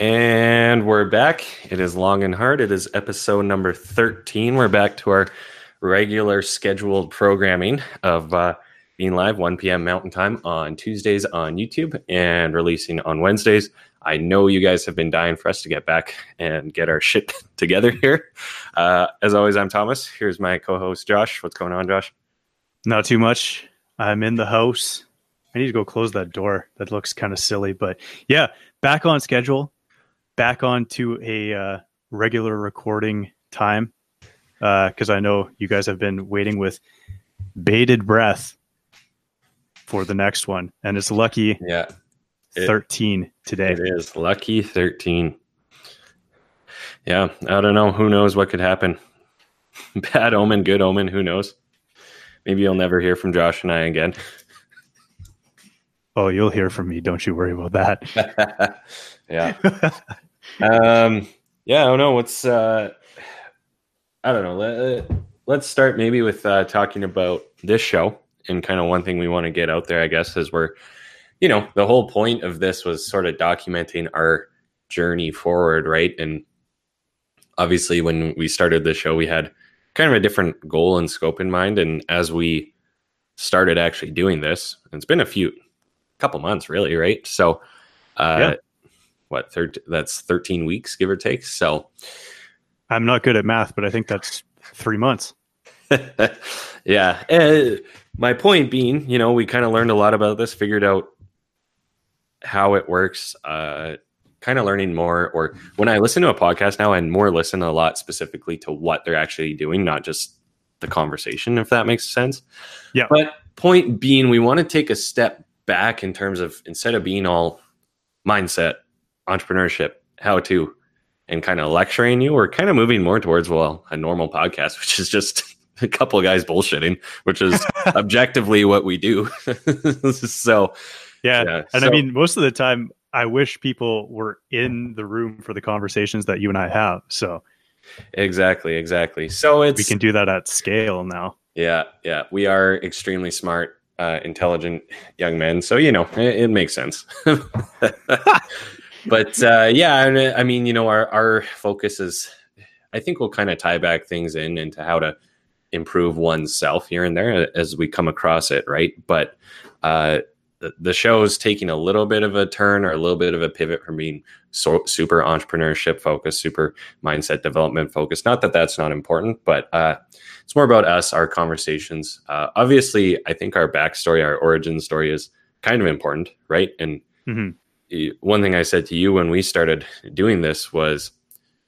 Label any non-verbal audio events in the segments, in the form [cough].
And we're back. It is long and hard. It is episode number 13. We're back to our regular scheduled programming of uh, being live 1 p.m. Mountain Time on Tuesdays on YouTube and releasing on Wednesdays. I know you guys have been dying for us to get back and get our shit [laughs] together here. Uh, as always, I'm Thomas. Here's my co host, Josh. What's going on, Josh? Not too much. I'm in the house. I need to go close that door. That looks kind of silly, but yeah, back on schedule back on to a uh, regular recording time because uh, I know you guys have been waiting with bated breath for the next one, and it's lucky. Yeah, it, thirteen today. It is lucky thirteen. Yeah, I don't know. Who knows what could happen? [laughs] Bad omen, good omen. Who knows? Maybe you'll never hear from Josh and I again. Oh, you'll hear from me. Don't you worry about that. [laughs] yeah. [laughs] um, yeah, I don't know. What's uh, I don't know. Let, let's start maybe with uh, talking about this show and kind of one thing we want to get out there. I guess is we're, you know, the whole point of this was sort of documenting our journey forward, right? And obviously, when we started the show, we had kind of a different goal and scope in mind. And as we started actually doing this, it's been a few, couple months, really, right? So, uh, yeah what third that's 13 weeks give or take? So i'm not good at math but i think that's three months. [laughs] Yeah uh, my point being you know we kind of learned a lot about this figured out how it works uh, kind of learning more or when i listen to a podcast now and more listen a lot specifically to what they're actually doing not just the conversation if that makes sense. Yeah. But point being we want to take a step back in terms of instead of being all mindset entrepreneurship, how to, and kind of lecturing you, we're kind of moving more towards, well, a normal podcast, [laughs] which is just a couple of guys bullshitting, which is [laughs] objectively what we do. [laughs] so, yeah. yeah and so, I mean, most of the time, I wish people were in the room for the conversations that you and I have. So, exactly, exactly. So, it's we can do that at scale now. Yeah, yeah. We are extremely smart, uh, intelligent young men. So, you know, it, it makes sense but uh, yeah, I mean, you know, our our focus is, I think we'll kind of tie back things in into how to improve oneself here and there as we come across it, right? But uh, the, the show is taking a little bit of a turn or a little bit of a pivot from being so, super entrepreneurship focused, super mindset development focused. Not that that's not important, but uh, it's more about us, our conversations. Uh, obviously, I think our backstory, our origin story is kind of important, right? And mm-hmm one thing I said to you when we started doing this was,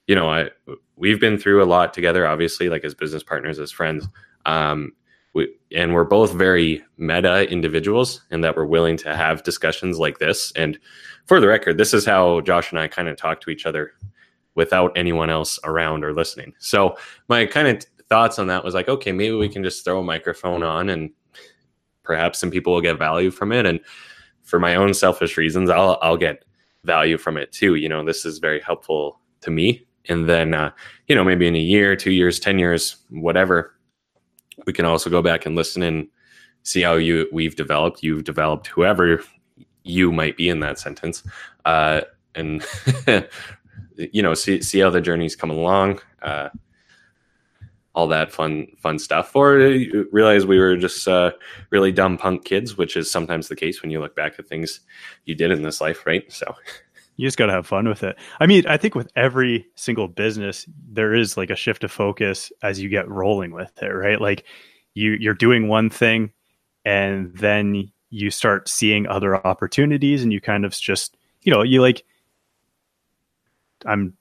you know, I we've been through a lot together, obviously, like as business partners, as friends. Um, we, and we're both very meta individuals in that we're willing to have discussions like this. And for the record, this is how Josh and I kind of talk to each other without anyone else around or listening. So my kind of thoughts on that was like, okay, maybe we can just throw a microphone on and perhaps some people will get value from it. And for my own selfish reasons, I'll I'll get value from it too. You know, this is very helpful to me. And then, uh, you know, maybe in a year, two years, ten years, whatever, we can also go back and listen and see how you we've developed. You've developed whoever you might be in that sentence, uh, and [laughs] you know, see see how the journey's coming along. Uh, all that fun fun stuff. Or you realize we were just uh, really dumb punk kids which is sometimes the case when you look back at things you did in this life right? So. [laughs] You just got to have fun with it. I mean i think with every single business there is like a shift of focus as you get rolling with it right? Like you you're doing one thing and then you start seeing other opportunities and you kind of just you know you like i'm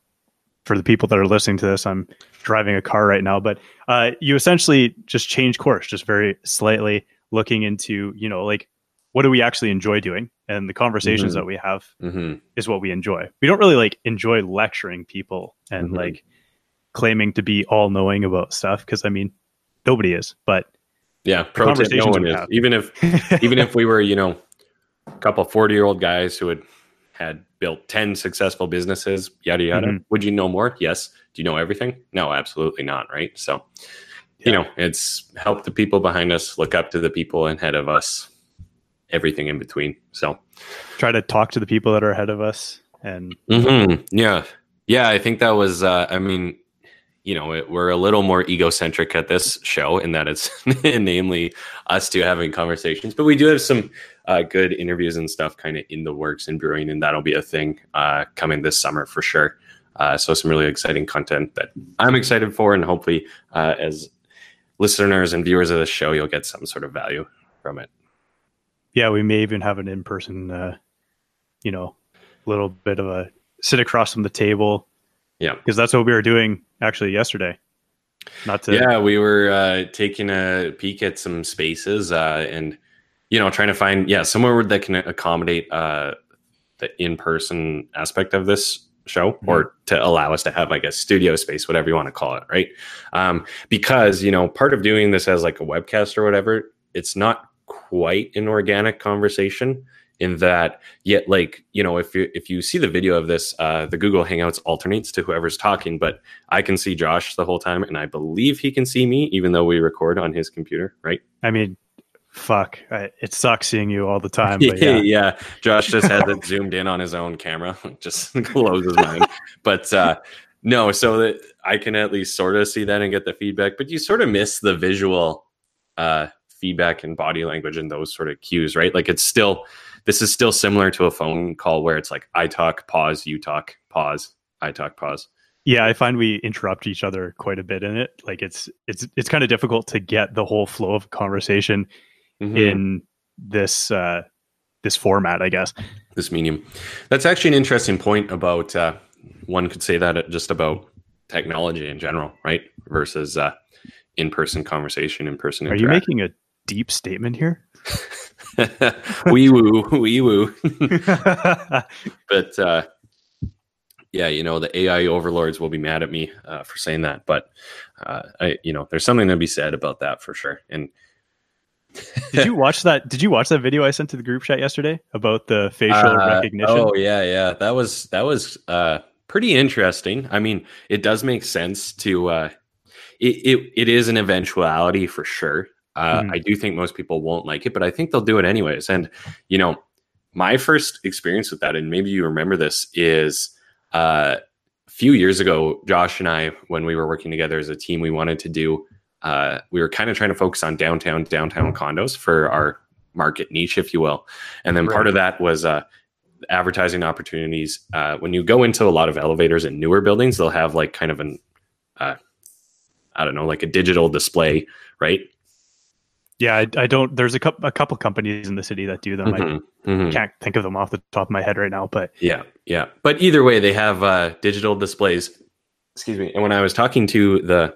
for the people that are listening to this, I'm driving a car right now, but uh, you essentially just change course, just very slightly looking into, you know, like what do we actually enjoy doing? And the conversations mm-hmm. that we have mm-hmm. is what we enjoy. We don't really like enjoy lecturing people and mm-hmm. like claiming to be all knowing about stuff because I mean, nobody is, but yeah, pro tip, no one is. Have. Even if, [laughs] even if we were, you know, a couple 40 year old guys who had had built 10 successful businesses, yada, yada. Mm-hmm. Would you know more? Yes. Do you know everything? No, absolutely not. Right. So, yeah. you know, it's help the people behind us look up to the people ahead of us, everything in between. So, try to talk to the people that are ahead of us And hmm Yeah, yeah. I think that was. Uh, I mean, you know, it, we're a little more egocentric at this show in that it's [laughs] namely us two having conversations, but we do have some uh, good interviews and stuff kind of in the works and brewing, and that'll be a thing uh, coming this summer for sure. Uh, so some really exciting content that I'm excited for, and hopefully, uh, as listeners and viewers of the show, you'll get some sort of value from it. yeah, we may even have an in person, uh, you know, little bit of a sit across from the table. Yeah. because that's what we were doing actually yesterday. Not to yeah, we were uh, taking a peek at some spaces uh, and you know trying to find yeah somewhere that can accommodate uh, the in-person aspect of this show or to allow us to have like a studio space whatever you want to call it right um, because you know part of doing this as like a webcast or whatever it's not quite an organic conversation in that yet like you know if you if you see the video of this uh the google hangouts alternates to whoever's talking but i can see josh the whole time and i believe he can see me even though we record on his computer right I mean, fuck, I, it sucks seeing you all the time. But [laughs] yeah. yeah, josh just has it [laughs] zoomed in on his own camera [laughs] just blows his mind but uh no so that i can at least sort of see that and get the feedback but you sort of miss the visual uh feedback and body language and those sort of cues right like it's still this is still similar to a phone call where it's like i talk pause you talk pause i talk pause yeah, I find we interrupt each other quite a bit in it. Like it's it's it's kind of difficult to get the whole flow of conversation Mhm. in this uh this format, I guess. this medium that's actually an interesting point about uh one could say that just about technology in general right versus uh in-person conversation in-person Are you making a deep statement here? [laughs] [laughs] wee woo, wee woo. [laughs] but uh, yeah, you know, the AI overlords will be mad at me uh, for saying that. But uh, I, you know, there's something to be said about that for sure. And [laughs] did you watch that? Did you watch that video I sent to the group chat yesterday about the facial Uh, recognition? Oh yeah, yeah. That was that was uh, pretty interesting. I mean, it does make sense to. Uh, it, it it is an eventuality for sure. Uh, Mhm. I do think most people won't like it, but I think they'll do it anyways. And you know, my first experience with that, and maybe you remember this, is uh, a few years ago. Josh and I, when we were working together as a team, we wanted to do. Uh, we were kind of trying to focus on downtown downtown condos for our market niche, if you will. And then part of that was uh, advertising opportunities. Uh, when you go into a lot of elevators in newer buildings, they'll have like kind of an, uh, I don't know, like a digital display, right? Yeah, I, I don't. There's a couple a couple companies in the city that do them. Mhm, mhm. I can't think of them off the top of my head right now, but Yeah, yeah. But either way, they have uh, digital displays. Excuse me. And when I was talking to the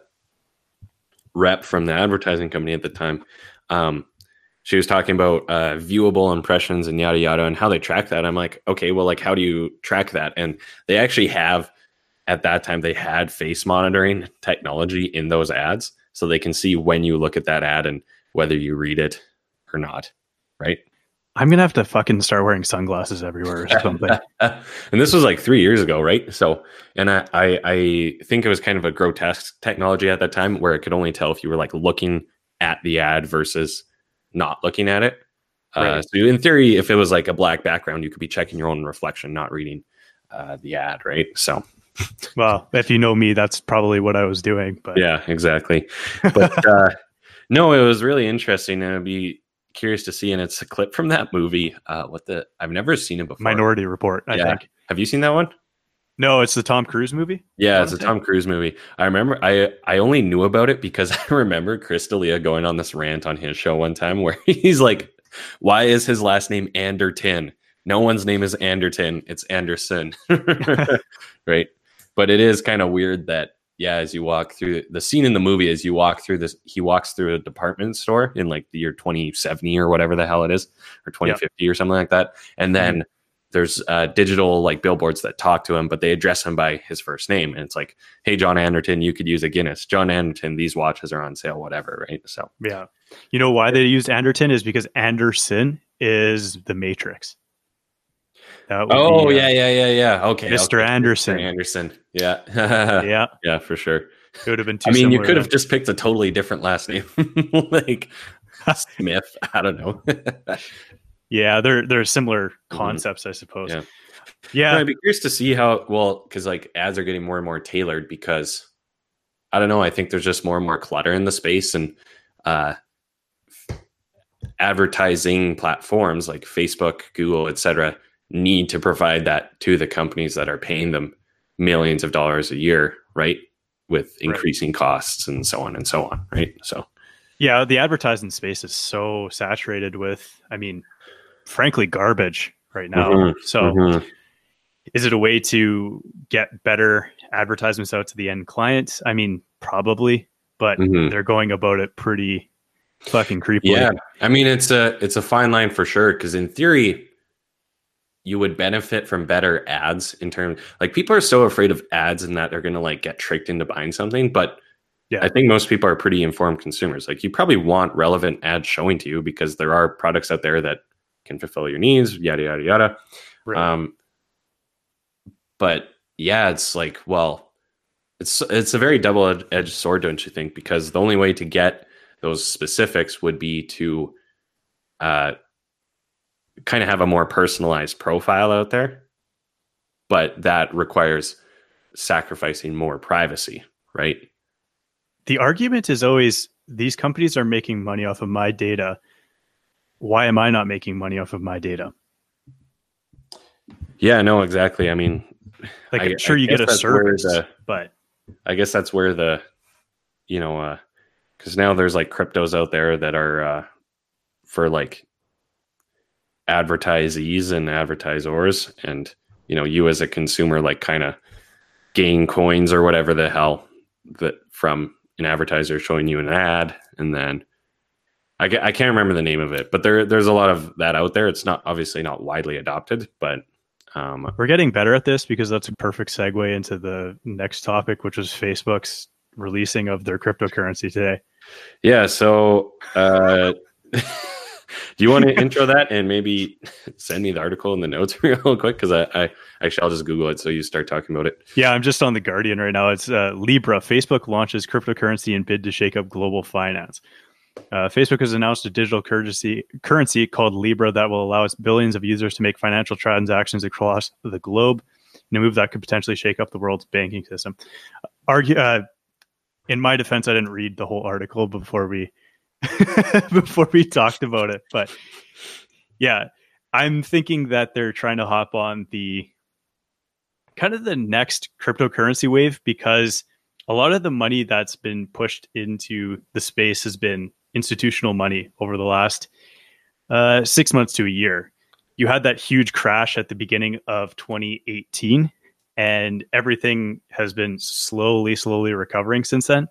rep from the advertising company at the time, um, she was talking about uh, viewable impressions and yada yada and how they track that. I'm like, okay, well, like, how do you track that? And they actually have at that time they had face monitoring technology in those ads, so they can see when you look at that ad and whether you read it or not. Right. I'm gonna have to fucking start wearing sunglasses everywhere or something. [laughs] and this was like three years ago, right? So, and I, I, I think it was kind of a grotesque technology at that time where it could only tell if you were like looking at the ad versus not looking at it. Uh, so, in theory, if it was like a black background, you could be checking your own reflection, not reading uh, the ad, right? So, well, if you know me, that's probably what I was doing. But yeah, exactly. But [laughs] uh, no, it was really interesting, and I'd be curious to see. And it's a clip from that movie. Uh, what the? I've never seen it before. Minority Report, I Yeah. think. Have you seen that one? No, it's the Tom Cruise movie. Yeah, it's a Tom Cruise movie. I remember I I only knew about it because [laughs] I remember Chris D'Elia going on this rant on his show one time where [laughs] he's like, "Why is his last name Anderton? No one's name is Anderton. It's Anderson." [laughs] right? But it is kind of weird that yeah, as you walk through the scene in the movie, as you walk through this, he walks through a department store in like the year 2070 or whatever the hell it is, or 2050 or something like that, and then there's uh, digital like billboards that talk to him, but they address him by his first name. And it's like, hey, John Anderton, you could use a Guinness. John Anderton, these watches are on sale, whatever, right? So, Yeah. You know why they used Anderton is because Anderson is the Matrix. Oh, be, uh, yeah, yeah, yeah, yeah. Okay. Mr. Anderson. Mr. Anderson. Yeah. yeah. [laughs] Yeah, Yeah, for sure. it would have been [laughs] too I mean, you could have just picked a totally different last name, [laughs] like Smith. I don't know. Yeah, they're they're similar concepts, I suppose. Yeah. Yeah. I'd be curious to see how well because like ads are getting more and more tailored because I don't know. I think there's just more and more clutter in the space and uh, advertising platforms like Facebook, Google, etc. need to provide that to the companies that are paying them millions of dollars a year, right? With increasing right. costs and so on and so on, right? So, yeah, the advertising space is so saturated with, I mean, frankly, garbage right now. Mm-hmm. So, mm-hmm. is it a way to get better advertisements out to the end clients? I mean, probably, but mm-hmm. they're going about it pretty fucking creepy. Yeah, I mean, it's a it's a fine line for sure. Because in theory, you would benefit from better ads in terms like people are so afraid of ads and that they're going to like get tricked into buying something but yeah. I think most people are pretty informed consumers. Like you probably want relevant ads showing to you because there are products out there that can fulfill your needs, yada yada yada. Right. Um, but yeah, it's like, well, it's it's a very double edged sword, don't you think? Because the only way to get those specifics would be to uh, kind of have a more personalized profile out there, but that requires sacrificing more privacy, right? The argument is always these companies are making money off of my data. Why am I not making money off of my data? Yeah, no, exactly. I mean, like I'm sure I you get a service, the, but I guess that's where the, you know, because uh, now there's like cryptos out there that are uh, for like advertisees and advertisers and you know you as a consumer like kind of gain coins or whatever the hell that from an advertiser showing you an ad and then I, I can't remember the name of it but there there's a lot of that out there. It's not obviously not widely adopted but um, we're getting better at this because that's a perfect segue into the next topic which was facebook's releasing of their cryptocurrency today. Yeah so uh [laughs] Do you want to intro that and maybe [laughs] send me the article in the notes [laughs] real quick? Because I, I actually I'll just Google it so you start talking about it. Yeah, I'm just on the Guardian right now. It's uh, Libra. Facebook launches cryptocurrency in bid to shake up global finance. Uh, Facebook has announced a digital currency currency called Libra that will allow its billions of users to make financial transactions across the globe in a move that could potentially shake up the world's banking system. Argue, uh, in my defense, I didn't read the whole article before we [laughs] before we talked about it. But yeah, I'm thinking that they're trying to hop on the kind of the next cryptocurrency wave because a lot of the money that's been pushed into the space has been institutional money over the last uh, six months to a year. You had that huge crash at the beginning of 2018, and everything has been slowly, slowly recovering since then.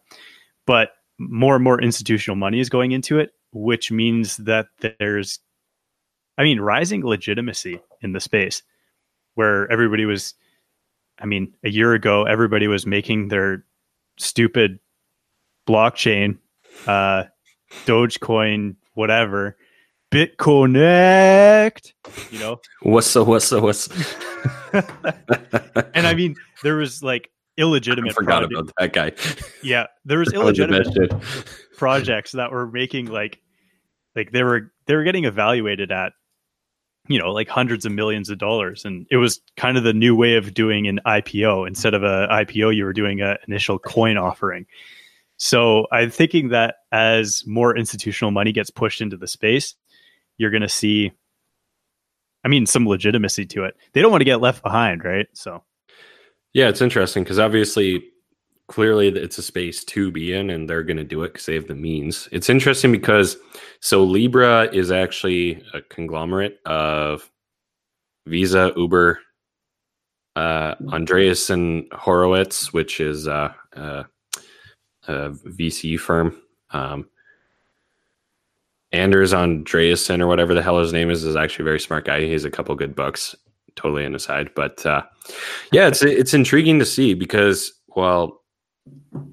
But more and more institutional money is going into it, which means that there's, I mean, rising legitimacy in the space where everybody was, I mean, a year ago, everybody was making their stupid blockchain, uh, Dogecoin, whatever, BitConnect, you know? What's so, what's so, what's. [laughs] [laughs] and I mean, there was like illegitimate. I forgot project. about that guy. Yeah, there was [laughs] illegitimate projects that were making like, like they were they were getting evaluated at, you know, like hundreds of millions of dollars, and it was kind of the new way of doing an IPO. Instead of a IPO, you were doing an initial coin offering. So I'm thinking that as more institutional money gets pushed into the space, you're going to see I mean, some legitimacy to it. They don't want to get left behind, right? So yeah, it's interesting because obviously, clearly, it's a space to be in, and they're going to do it because they have the means. It's interesting because so Libra is actually a conglomerate of Visa, Uber, uh, and Horowitz, which is uh, uh, a VC firm. Um, Anders Andreessen or whatever the hell his name is is actually a very smart guy. He has a couple good books totally an aside, but uh, yeah, it's it's intriguing to see because well,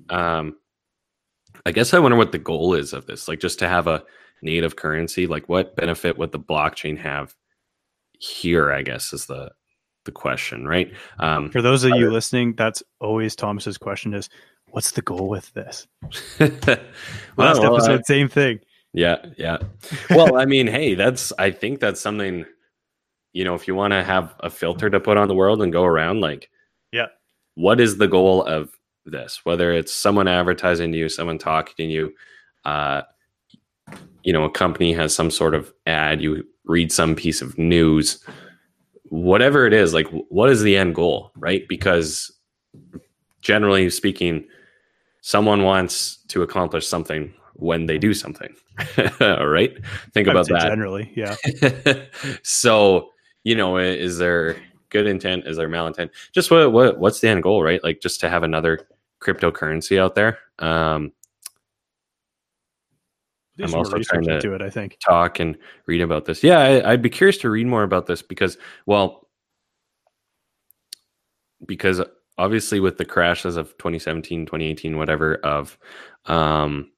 um, I guess I wonder what the goal is of this. Like, just to have a native currency, like what benefit would the blockchain have here? I guess is the the question, right? Um, For those of you listening, that's always Thomas's question: is what's the goal with this? [laughs] well, Last episode, uh, same thing. Yeah, yeah. Well, I mean, hey, that's I think that's something you know, if you want to have a filter to put on the world and go around like yeah. What is the goal of this? Whether it's someone advertising to you, someone talking to you, uh you know, a company has some sort of ad, you read some piece of news, whatever it is, like what is the end goal, right? Because generally speaking, someone wants to accomplish something when they do something. [laughs] right? Think about that. Generally, yeah. [laughs] so, you know, is there good intent? Is there malintent? Just what what what's the end goal, right? Like just to have another cryptocurrency out there. Um I'm also trying to it, I think. talk and read about this. Yeah, I, I'd be curious to read more about this because, well, because obviously with the crashes of 2017 2018 whatever of um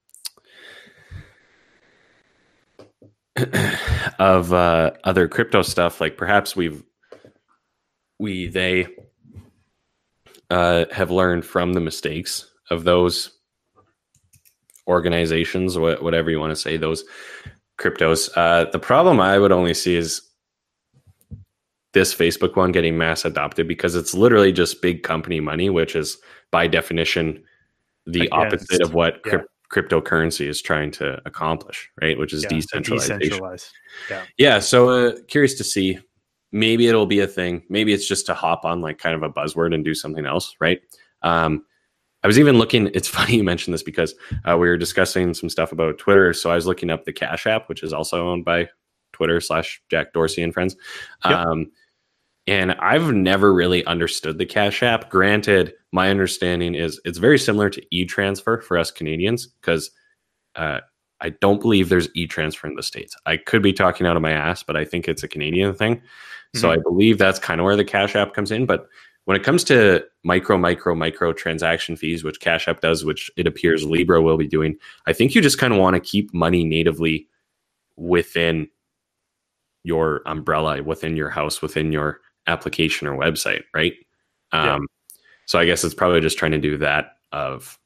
[clears throat] of uh other crypto stuff like perhaps we've we they uh have learned from the mistakes of those organizations whatever you want to say those cryptos uh the problem i would only see is this Facebook one getting mass adopted because it's literally just big company money, which is by definition the Against, opposite of what yeah. Cryptocurrency is trying to accomplish, right? Which is yeah, decentralization. Yeah. Yeah. So uh, curious to see. Maybe it'll be a thing. Maybe it's just to hop on like kind of a buzzword and do something else, right? Um, I was even looking. [laughs] It's funny you mentioned this because uh, we were discussing some stuff about Twitter. So I was looking up the Cash App, which is also owned by Twitter slash Jack Dorsey and friends. Yep. Um, and I've never really understood the Cash App. Granted, my understanding is it's very similar to e transfer for us Canadians because uh, I don't believe there's e transfer in the States. I could be talking out of my ass, but I think it's a Canadian thing. Mm-hmm. So I believe that's kind of where the Cash App comes in. But when it comes to micro, micro, micro transaction fees, which Cash App does, which it appears Libra will be doing, I think you just kind of want to keep money natively within your umbrella, within your house, within your application or website, right? Um, yeah. So I guess it's probably just trying to do that of,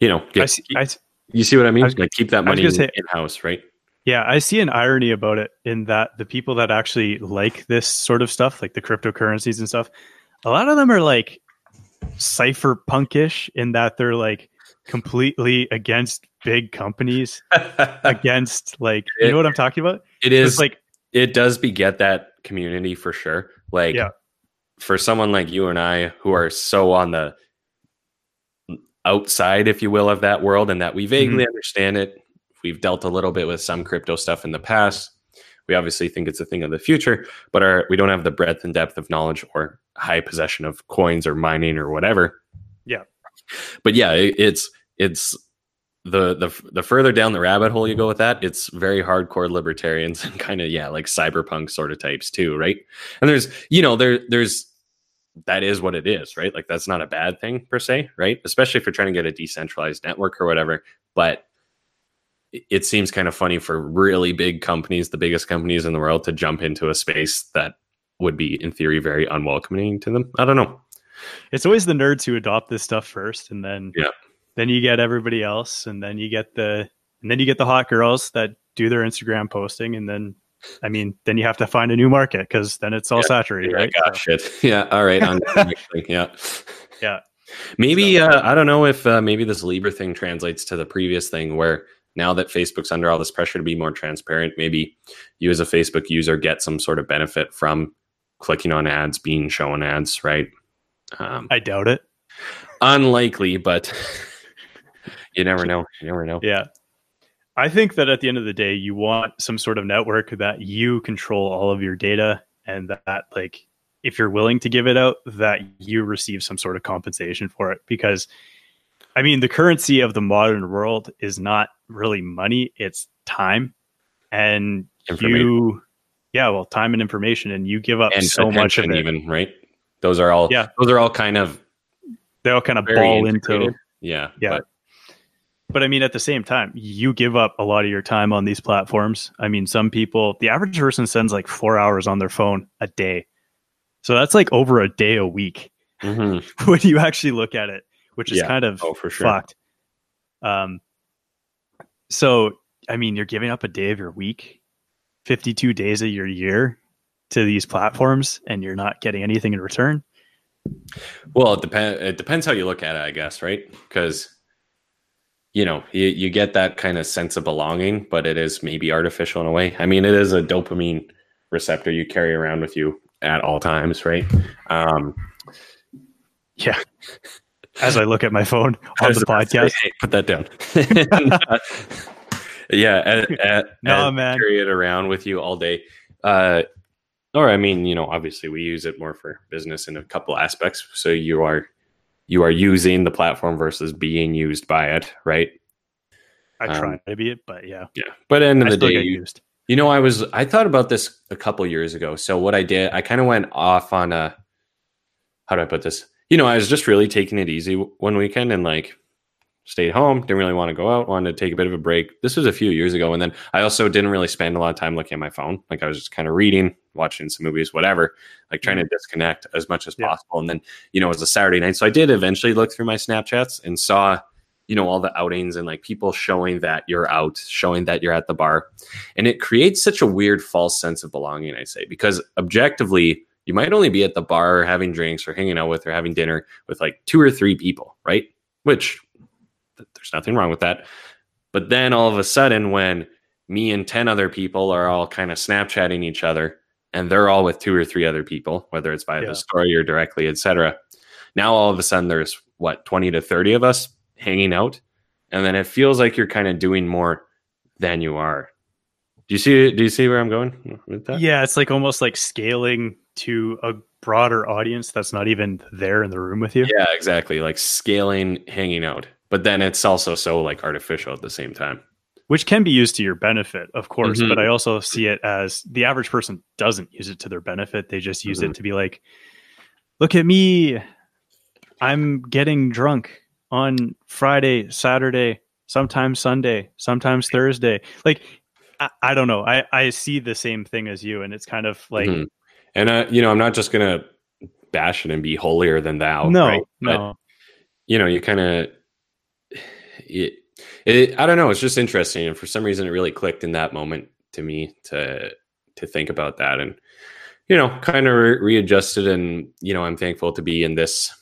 you know, get, I see, I, you see what I mean? I was, like keep that money in, in house, right? Yeah, I see an irony about it in that the people that actually like this sort of stuff, like the cryptocurrencies and stuff, a lot of them are like cypherpunkish in that they're like completely against big companies, [laughs] against like you know what I'm talking about? It is it's like it does beget that community for sure. Like yeah. for someone like you and I who are so on the outside, if you will, of that world and that we vaguely mm-hmm. understand it. We've dealt a little bit with some crypto stuff in the past. We obviously think it's a thing of the future, but our, we don't have the breadth and depth of knowledge or high possession of coins or mining or whatever. Yeah. But yeah, it, it's it's the the the further down the rabbit hole you go with that, it's very hardcore libertarians and [laughs] kind of yeah, like cyberpunk sort of types too, right? And there's you know there there's that is what it is, right? Like that's not a bad thing per se, right? Especially if you're trying to get a decentralized network or whatever. But it seems kind of funny for really big companies, the biggest companies in the world, to jump into a space that would be, in theory, very unwelcoming to them. I don't know. It's always the nerds who adopt this stuff first, and then yeah, then you get everybody else and then you get the and then you get the hot girls that do their instagram posting and then i mean then you have to find a new market because then it's all yeah, saturated yeah, right gosh so. shit [laughs] yeah all right yeah [laughs] yeah maybe so. uh, i don't know if uh, maybe this libra thing translates to the previous thing where now that facebook's under all this pressure to be more transparent maybe you as a facebook user get some sort of benefit from clicking on ads being shown ads right um, i doubt it unlikely but [laughs] you never know. You never know. Yeah. I think that at the end of the day, you want some sort of network that you control all of your data and that, like, if you're willing to give it out, that you receive some sort of compensation for it. Because, I mean, the currency of the modern world is not really money, it's time. And you, yeah, well, time and information, and you give up and so much of it. Even, right? Those are all, yeah, those are all kind of, they all kind of ball into, yeah, yeah. But but I mean, at the same time, you give up a lot of your time on these platforms. I mean, some people, the average person spends like four hours on their phone a day. So that's like over a day a week mm-hmm. [laughs] when you actually look at it, which is yeah. kind of oh, for sure. fucked. Um, So, I mean, you're giving up a day of your week, 52 days of your year to these platforms, and you're not getting anything in return. Well, it depends. It depends how you look at it, I guess, right? Because you know you, you get that kind of sense of belonging, but it is maybe artificial in a way. I mean, it is a dopamine receptor you carry around with you at all times, right? Um, yeah. As I look at my phone [laughs] on the podcast, hey, put that down. [laughs] [laughs] yeah, at, at, no, man. carry it around with you all day. Uh, or I mean, you know, obviously we use it more for business in a couple aspects. So you are you are using the platform versus being used by it, right? I try um, to be it, but yeah, yeah. But end of I the day, you, used. you know, I was I thought about this a couple years ago. So what I did, I kind of went off on a how do I put this? You know, I was just really taking it easy one weekend and like stayed home, didn't really want to go out, wanted to take a bit of a break. This was a few years ago. And then I also didn't really spend a lot of time looking at my phone. Like I was just kind of reading, watching some movies, whatever, like trying to mm-hmm. disconnect as much as yeah. possible. And then, you know, it was a Saturday night. So I did eventually look through my Snapchats and saw, you know, all the outings and like people showing that you're out, showing that you're at the bar. And it creates such a weird false sense of belonging, I say, because objectively, you might only be at the bar having drinks or hanging out with or having dinner with like two or three people, right? Which there's nothing wrong with that. But then all of a sudden, when me and 10 other people are all kind of Snapchatting each other, and they're all with two or three other people, whether it's via yeah. the story or directly, etc. Now all of a sudden there's what 20 to 30 of us hanging out, and then it feels like you're kind of doing more than you are. Do you see? Do you see where I'm going with that? Yeah, it's like almost like scaling to a broader audience that's not even there in the room with you. Yeah, exactly. Like scaling, hanging out but then it's also so like artificial at the same time which can be used to your benefit of course mm-hmm. but i also see it as the average person doesn't use it to their benefit they just use mm-hmm. it to be like look at me i'm getting drunk on friday saturday sometimes sunday sometimes thursday like i, I don't know I, I see the same thing as you and it's kind of like mm-hmm. and uh, you know i'm not just gonna bash it and be holier than thou no right? no but, you know you kind of [sighs] it, it, I don't know. It's just interesting, and for some reason, it really clicked in that moment to me to to think about that, and you know, kind of re- readjusted. And you know, I'm thankful to be in this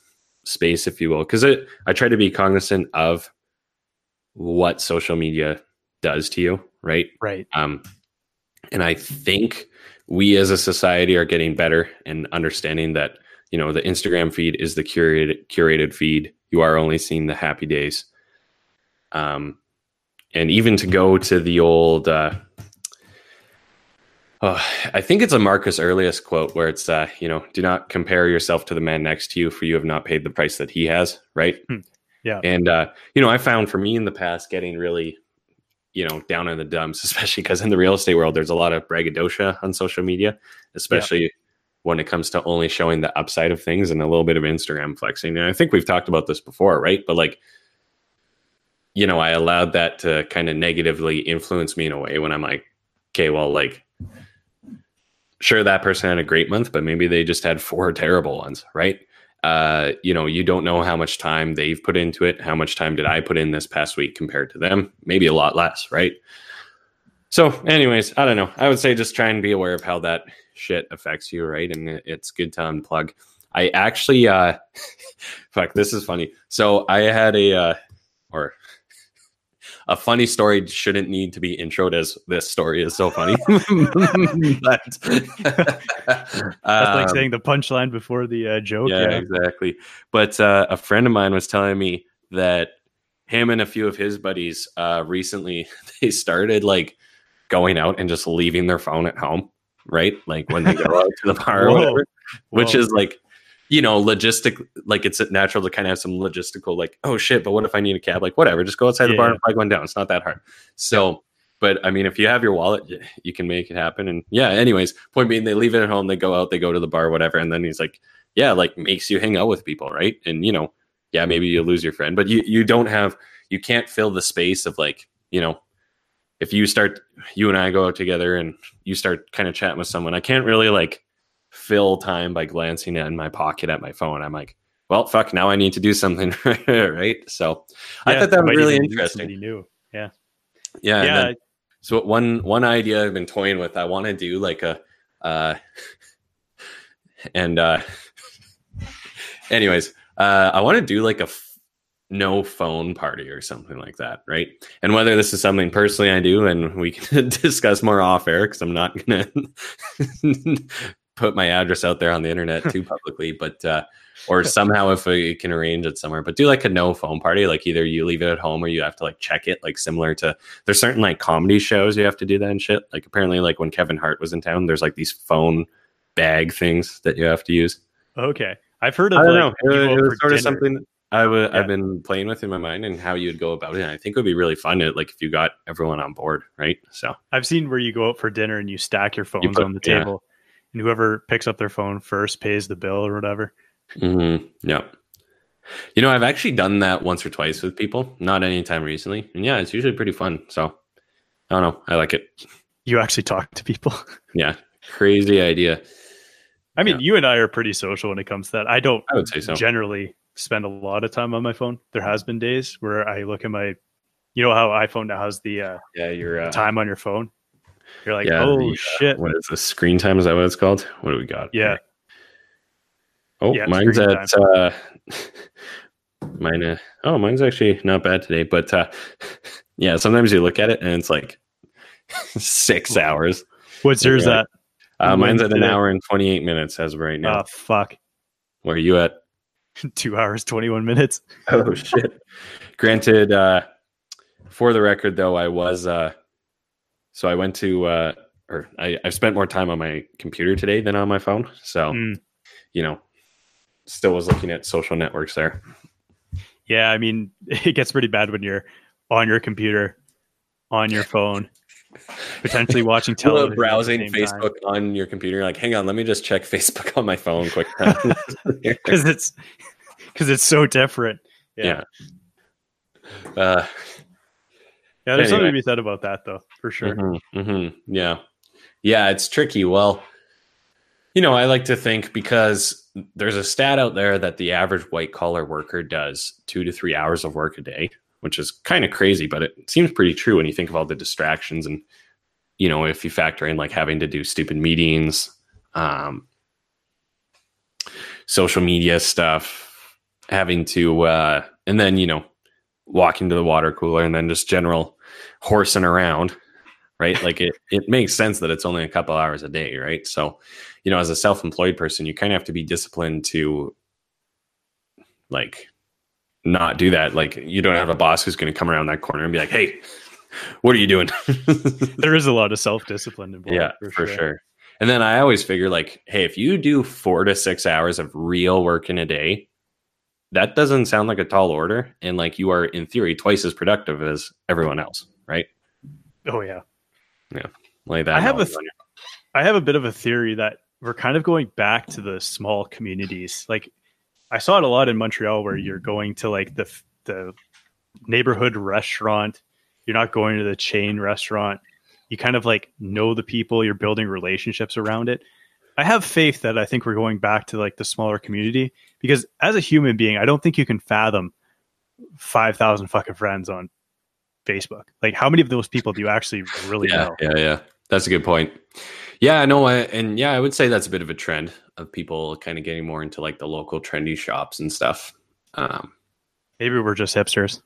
space, if you will, because I try to be cognizant of what social media does to you, right? Right. Um, and I think we as a society are getting better and understanding that you know the Instagram feed is the curated curated feed. You are only seeing the happy days um, and even to go to the old, uh, oh, I think it's a Marcus Aurelius quote where it's, uh, you know, do not compare yourself to the man next to you, for you have not paid the price that he has, right? Hmm. Yeah. And, uh, you know, I found for me in the past getting really, you know, down in the dumps, [laughs] especially because in the real estate world, there's a lot of braggadocio on social media, especially. Yeah. When it comes to only showing the upside of things and a little bit of Instagram flexing. And I think we've talked about this before, right? But like, you know, I allowed that to kind of negatively influence me in a way when I'm like, okay, well, like, sure, that person had a great month, but maybe they just had four terrible ones, right? Uh, you know, you don't know how much time they've put into it. How much time did I put in this past week compared to them? Maybe a lot less, right? So, anyways, I don't know. I would say just try and be aware of how that shit affects you, right? And it's good to unplug. I actually, uh, [laughs] fuck, this is funny. So I had a, uh, a funny story shouldn't need to be introed as this story is so funny. [laughs] but, [laughs] That's like um, saying the punchline before the uh, joke. Yeah, yeah. exactly. But uh, a friend of mine was telling me that him and a few of his buddies uh, recently [laughs] they started like going out and just leaving their phone at home, right? Like when they go out to the bar or whatever, which is like you know, logistic, like it's natural to kind of have some logistical, like, oh shit, but what if I need a cab? Like, whatever, just go outside yeah. the bar and flag one down. It's not that hard. So, but I mean, if you have your wallet, you can make it happen. And yeah, anyways, point being, they leave it at home, they go out, they go to the bar, whatever. And then he's like, yeah, like makes you hang out with people, right? And, you know, yeah, maybe you lose your friend, but you, you don't have, you can't fill the space of like, you know, if you start, you and I go out together and you start kind of chatting with someone, I can't really like, fill time by glancing in my pocket at my phone. I'm like, well, fuck, now I need to do something, [laughs] right? So yeah, I thought that was really interesting. New. Yeah. Yeah. yeah. Then, so one one idea I've been toying with, I want to do like a, uh, [laughs] and uh, [laughs] anyways, uh, I want to do like a f- no phone party or something like that, right? And whether this is something personally I do, and we can discuss more off air because I'm not gonna put my address out there on the internet too [laughs] publicly, but uh, or somehow if we can arrange it somewhere, but do like a no phone party, like either you leave it at home or you have to like check it, like similar to there's certain like comedy shows you have to do that and shit. Like apparently, like when Kevin Hart was in town, there's like these phone bag things that you have to use. Okay. I've heard of I don't like, know. It, was- it was sort of something I w- Yeah. I've been playing with in my mind and how you'd go about it. And I think it would be really fun to like if you got everyone on board, right? So I've seen where you go out for dinner and you stack your phones put- on the yeah. And whoever picks up their phone first pays the bill or whatever. hmm yeah. You know, I've actually done that once or twice with people, not anytime recently. And yeah, it's usually pretty fun. So I don't know. I like it. You actually talk to people. [laughs] Yeah. Crazy idea. I mean, Yeah. you and I are pretty social when it comes to that. I don't I would say so. generally spend a lot of time on my phone. There has been days where I look at my, you know how iPhone now has the uh, Yeah, you're uh, time on your phone. You're like, yeah, oh the, uh, shit, What is this? Screen time? Is that what it's called? What do we got? yeah. Oh, Yeah, mine's at uh [laughs] mine uh, oh mine's actually not bad today, but uh [laughs] yeah, sometimes you look at it and it's like [laughs] six hours. What's yours at? Uh, mine's at an hour and twenty eight minutes as of right now. Oh fuck, Where are you at? two hours twenty one minutes. Oh shit. Granted, uh for the record though, I was uh so I went to uh or I, I've spent more time on my computer today than on my phone. So, Mm. you know, still was looking at social networks there. Yeah, I mean, [laughs] it gets pretty bad when you're on your computer, on your phone, potentially [laughs] watching television, browsing same time. Facebook on your computer. Like, hang on, let me just check [laughs] Facebook on my phone quick. because it's because it's so different. yeah. Uh, Yeah, there's something to be said about that, though, for sure. mhm, mhm, Yeah. Yeah, it's tricky. Well, you know, I like to think because there's a stat out there that the average white collar worker does two to three hours of work a day, which is kind of crazy, but it seems pretty true when you think of all the distractions and, you know, if you factor in like having to do stupid meetings, um, social media stuff, having to, uh, and then, you know, walking to the water cooler and then just general horsing around right? Like it it makes sense that it's only a couple hours a day right? So you know as a self-employed person you kind of have to be disciplined to like not do that. Like you don't have a boss who's going to come around that corner and be like hey what are you doing? [laughs] There is a lot of self discipline involved. yeah for, sure. and then i always figure like hey if you do four to six hours of real work in a day that doesn't sound like a tall order and like you are in theory twice as productive as everyone else right Oh yeah, yeah. like that I have a th- I have a bit of a theory that we're kind of going back to the small communities. Like I saw it a lot in Montreal, where you're going to like the the neighborhood restaurant. You're not going to the chain restaurant. You kind of like know the people. You're building relationships around it. I have faith that I think we're going back to like the smaller community because as a human being, I don't think you can fathom five thousand fucking friends on Facebook. Like, how many of those people do you actually really yeah, know? yeah, yeah. That's a good point. Yeah, no, I, and yeah, I would say that's a bit of a trend of people kind of getting more into like the local trendy shops and stuff. Um, Maybe we're just hipsters.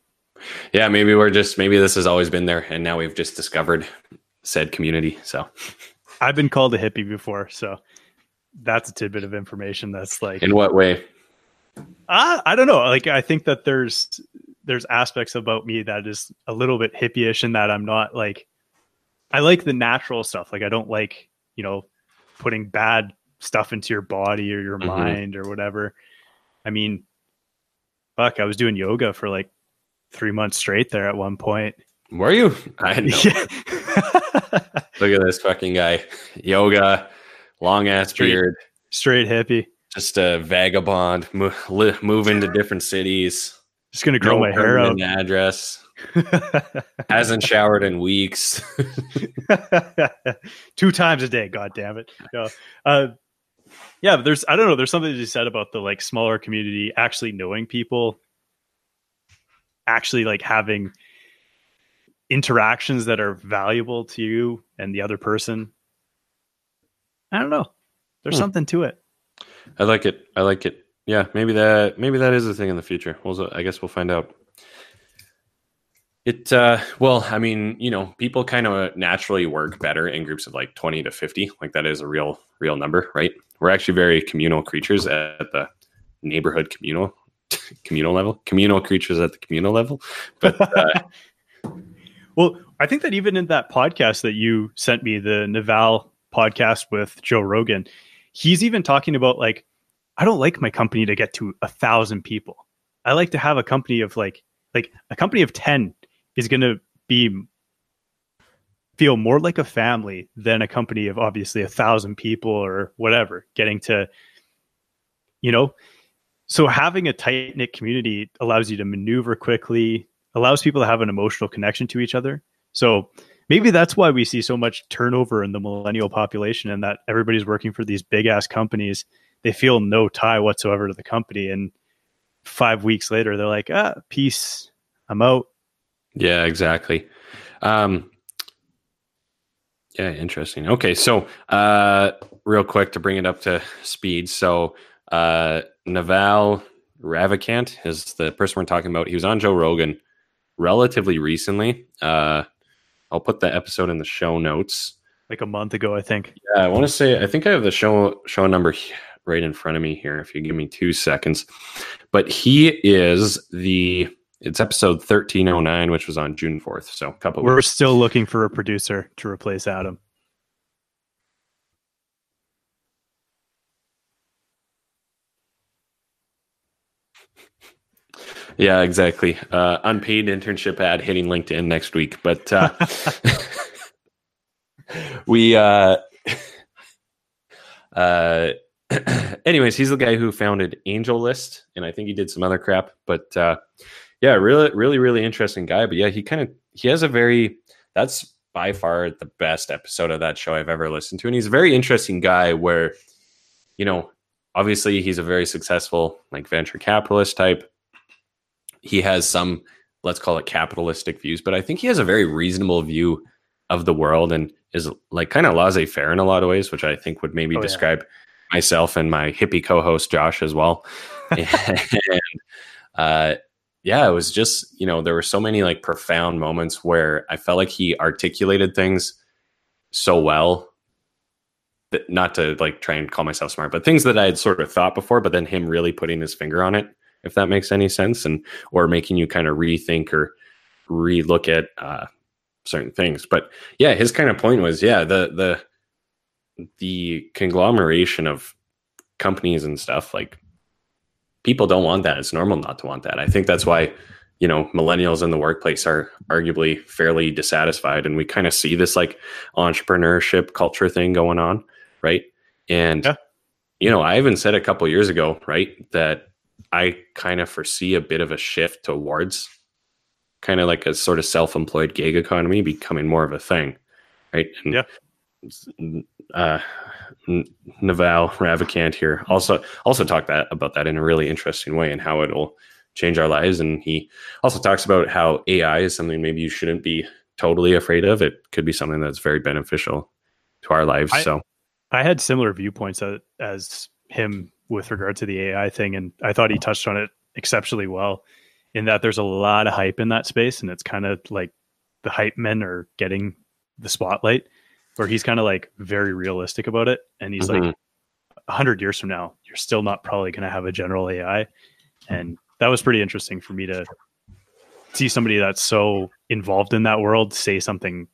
yeah, maybe we're just maybe this has always been there, and now we've just discovered said community. So, [laughs] I've been called a hippie before, so that's a tidbit of information that's like in what way? I, I don't know. Like I think that there's there's aspects about me that is a little bit hippie-ish in that I'm not like I like the natural stuff. Like I don't like, you know, putting bad stuff into your body or your Mhm. mind or whatever. I mean, fuck, I was doing yoga for like three months straight there at one point. Were you? I know. [laughs] Yeah. Look at this fucking guy. Yoga, long ass Straight- beard, Straight hippie. just a vagabond, mo- li- moving to different cities. Just gonna grow no my hair out. address. [laughs] Hasn't showered in weeks. [laughs] two times a day god damn it no. uh, yeah but there's i don't know there's something to be said about the like smaller community actually knowing people actually like having interactions that are valuable to you and the other person. I don't know. There's hmm. something to it. I like it. I like it. Yeah, maybe that maybe that is a thing in the future. We'll, I guess we'll find out. It uh, well, I mean, you know, people kind of naturally work better in groups of like twenty to fifty. Like that is a real real number, right? We're actually very communal creatures at the neighborhood communal [laughs] communal level, communal creatures at the communal level. But uh, [laughs] well, I think that even in that podcast that you sent me, the Naval podcast with Joe Rogan, he's even talking about like, I don't like my company to get to a thousand people. I like to have a company of like, like a company of 10 is going to be feel more like a family than a company of obviously a thousand people or whatever getting to you know so having a tight knit community allows you to maneuver quickly allows people to have an emotional connection to each other so maybe that's why we see so much turnover in the millennial population and that everybody's working for these big ass companies they feel no tie whatsoever to the company and five weeks later they're like ah peace i'm out yeah, exactly. Um, yeah, interesting. Okay, so uh, real quick to bring it up to speed. So uh, Naval Ravikant is the person we're talking about. He was on Joe Rogan relatively recently. Uh, I'll put the episode in the show notes. Like a month ago, I think. Yeah, I want to say I think I have the show show number right in front of me here. If you give me two seconds, but he is the it's episode 1309, which was on June 4th. So a couple We're weeks. still looking for a producer to replace Adam. Yeah, exactly. Uh, unpaid internship ad hitting LinkedIn next week. But uh, [laughs] [laughs] we, uh, [laughs] uh, [clears throat] anyways, he's the guy who founded AngelList, and I think he did some other crap. But uh, yeah, really, really, really interesting guy. But yeah, he kind of he has a very that's by far the best episode of that show I've ever listened to, and he's a very interesting guy. Where you know, obviously, he's a very successful like venture capitalist type. He has some let's call it capitalistic views, but I think he has a very reasonable view of the world and is like kind of laissez faire in a lot of ways, which I think would maybe oh, describe yeah. Myself and my hippie co-host Josh as well. [laughs] and uh, yeah, it was just, you know, there were so many like profound moments where I felt like he articulated things so well that not to like try and call myself smart, but things that I had sort of thought before, but then him really putting his finger on it, if that makes any sense, and or making you kind of rethink or relook at uh, certain things. But yeah, his kind of point was, yeah, the the the conglomeration of companies and stuff like people don't want that. It's normal not to want that. I think that's why, you know, millennials in the workplace are arguably fairly dissatisfied. And we kind of see this like entrepreneurship culture thing going on, right? And, yeah. you know, I even said a couple years ago, right, that I kind of foresee a bit of a shift towards kind of like a sort of self employed gig economy becoming more of a thing, right? And, yeah. Uh, Naval Ravikant here also also talked that about that in a really interesting way and how it'll change our lives. And he also talks about how AI is something maybe you shouldn't be totally afraid of. It could be something that's very beneficial to our lives. I, so I had similar viewpoints as, as him with regard to the AI thing, and I thought he touched on it exceptionally well. In that there's a lot of hype in that space, and it's kind of like the hype men are getting the spotlight where he's kind of like very realistic about it. And he's mm-hmm. like, a hundred years from now, you're still not probably going to have a general AI. And that was pretty interesting for me to see somebody that's so involved in that world say something.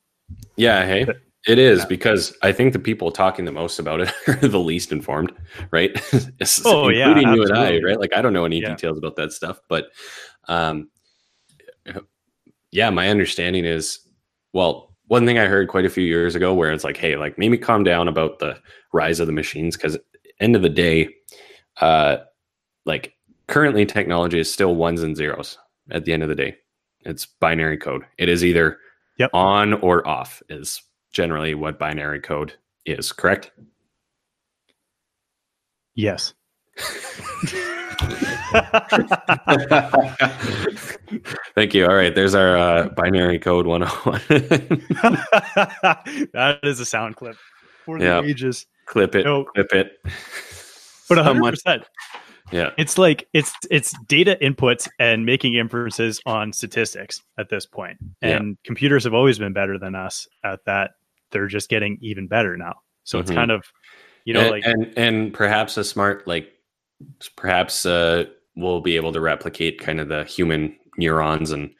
Yeah. Hey, that, it is yeah. because I think the people talking the most about it [laughs] are the least informed, right? [laughs] oh, yeah. Including you and I, right? Like, I don't know any yeah. details about that stuff, but, um, yeah, my understanding is, well, one thing I heard quite a few years ago where it's like, hey, like maybe calm down about the rise of the machines because end of the day, uh, like currently technology is still ones and zeros at the end of the day. It's binary code. It is either yep. on or off is generally what binary code is, correct? Yes. [laughs] [laughs] Thank you. All right, there's our uh, binary code 101. [laughs] that is a sound clip for the Yeah. ages. clip it, No. clip it. But So 100 much- percent. Yeah. It's like it's it's data inputs and making inferences on statistics at this point. Yeah. And computers have always been better than us at that. They're just getting even better now. So Mhm. it's kind of you know and, like and and perhaps a smart like perhaps uh we'll be able to replicate kind of the human neurons and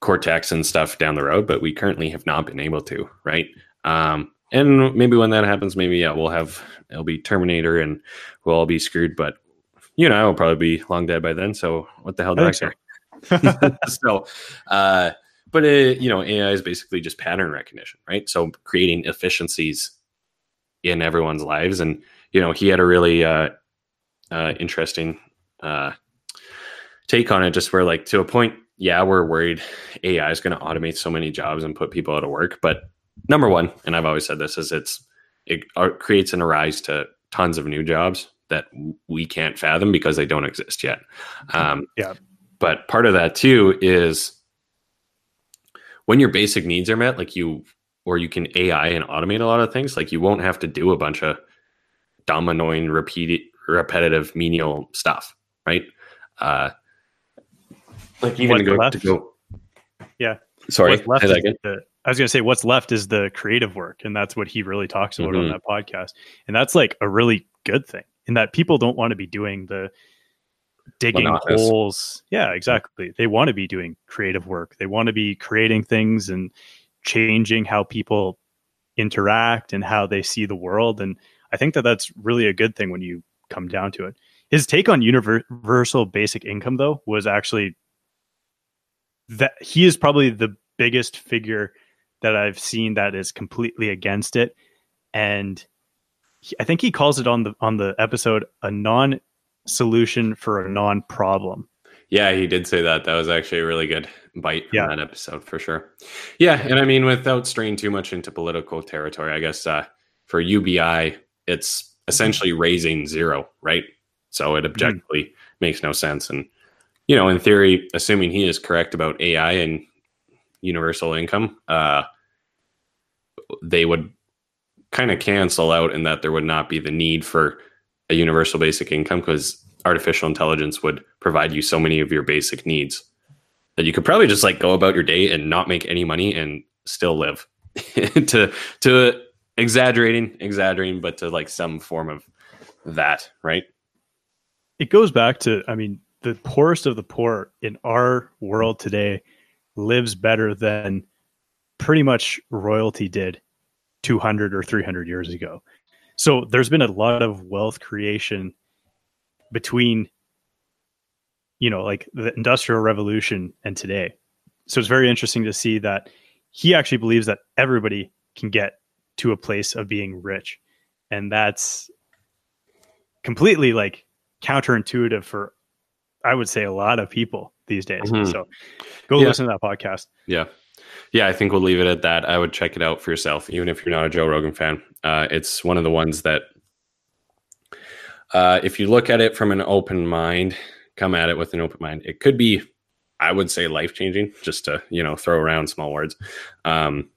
cortex and stuff down the road but we currently have not been able to right? Um and maybe when that happens maybe yeah we'll have it'll be terminator and we'll all be screwed but you know i will probably be long dead by then so what the hell do I care? [laughs] [laughs] So uh but it, you know ai is basically just pattern recognition right? So creating efficiencies in everyone's lives and you know he had a really uh, uh interesting uh take on it just where like to a point yeah we're worried ai is going to automate so many jobs and put people out of work but number one and i've always said this is it's it uh, creates an arise to tons of new jobs that we can't fathom because they don't exist yet um Yeah. but part of that too is when your basic needs are met like you or you can ai and automate a lot of things like you won't have to do a bunch of dumb annoying repeated repetitive menial stuff right uh like even What's to go, left? to go Yeah. sorry what's left say again. the, I was going to say what's left is the creative work, and that's what he really talks about on Mhm. that podcast. And that's like a really good thing in that people don't want to be doing the digging Monotonous. holes. Yeah, exactly. They want to be doing creative work. They want to be creating things and changing how people interact and how they see the world. And I think that that's really a good thing when you come down to it. His take on universal basic income, though, was actually that he is probably the biggest figure that I've seen that is completely against it, and he, I think he calls it on the on the episode a non solution for a non problem. Yeah, he did say that. That was actually a really good bite from Yeah. that episode for sure. Yeah, and I mean, without straying too much into political territory, I guess uh, for UBI, it's essentially raising zero, right? So it objectively makes no sense. And you know, in theory, assuming he is correct about AI and universal income, uh, they would kind of cancel out in that there would not be the need for a universal basic income because artificial intelligence would provide you so many of your basic needs that you could probably just like go about your day and not make any money and still live [laughs] to to exaggerating exaggerating but to like some form of that right It goes back to, I mean, the poorest of the poor in our world today lives better than pretty much royalty did 200 or 300 years ago. So there's been a lot of wealth creation between, you know, like the industrial revolution and today. So it's very interesting to see that he actually believes that everybody can get to a place of being rich. And that's completely like counterintuitive for, I would say, a lot of people these days. Mhm. So go Yeah. listen to that podcast. yeah yeah i think we'll leave it at that i would check it out for yourself even if you're not a joe rogan fan uh, it's one of the ones that uh, if you look at it from an open mind come at it with an open mind it could be i would say life changing just to you know throw around small words um,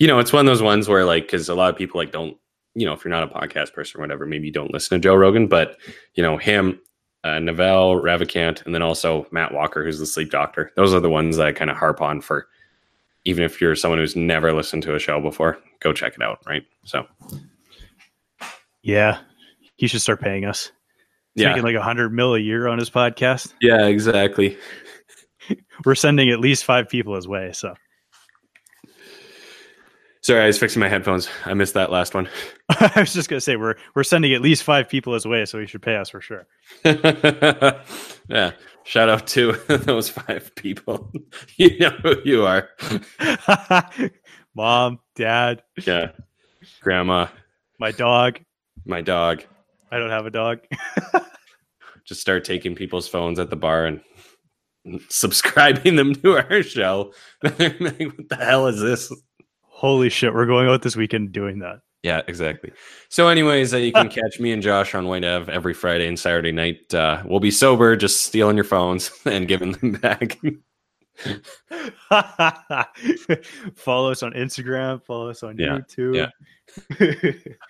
you know it's one of those ones where like because a lot of people like don't you know if you're not a podcast person or whatever maybe you don't listen to joe rogan but you know him uh, Naval, Ravikant, and then also Matt Walker, who's the sleep doctor. Those are the ones that I kind of harp on for, even if you're someone who's never listened to a show before, go check it out. Right. So, Yeah. He should start paying us. yeah. Making like a hundred mil a year on his podcast. Yeah, exactly. [laughs] We're sending at least five people his way. So Sorry, I was fixing my headphones. I missed that last one. [laughs] [laughs] I was just gonna say we're we're sending at least five people his way, so he should pay us for sure. [laughs] yeah. Shout out to those five people. you know who you are. Mom, dad, Yeah. Grandma, my dog. my dog. I don't have a dog. Just start taking people's phones at the bar and subscribing them to our show. What the hell is this? Holy shit, we're going out this weekend doing that. Yeah, exactly. So, anyways, uh, you can [laughs] catch me and Josh on Whyte Ave every Friday and Saturday night. Uh, we'll be sober, just stealing your phones [laughs] and giving them back. [laughs] follow us on Instagram. Follow us on Yeah, YouTube. yeah.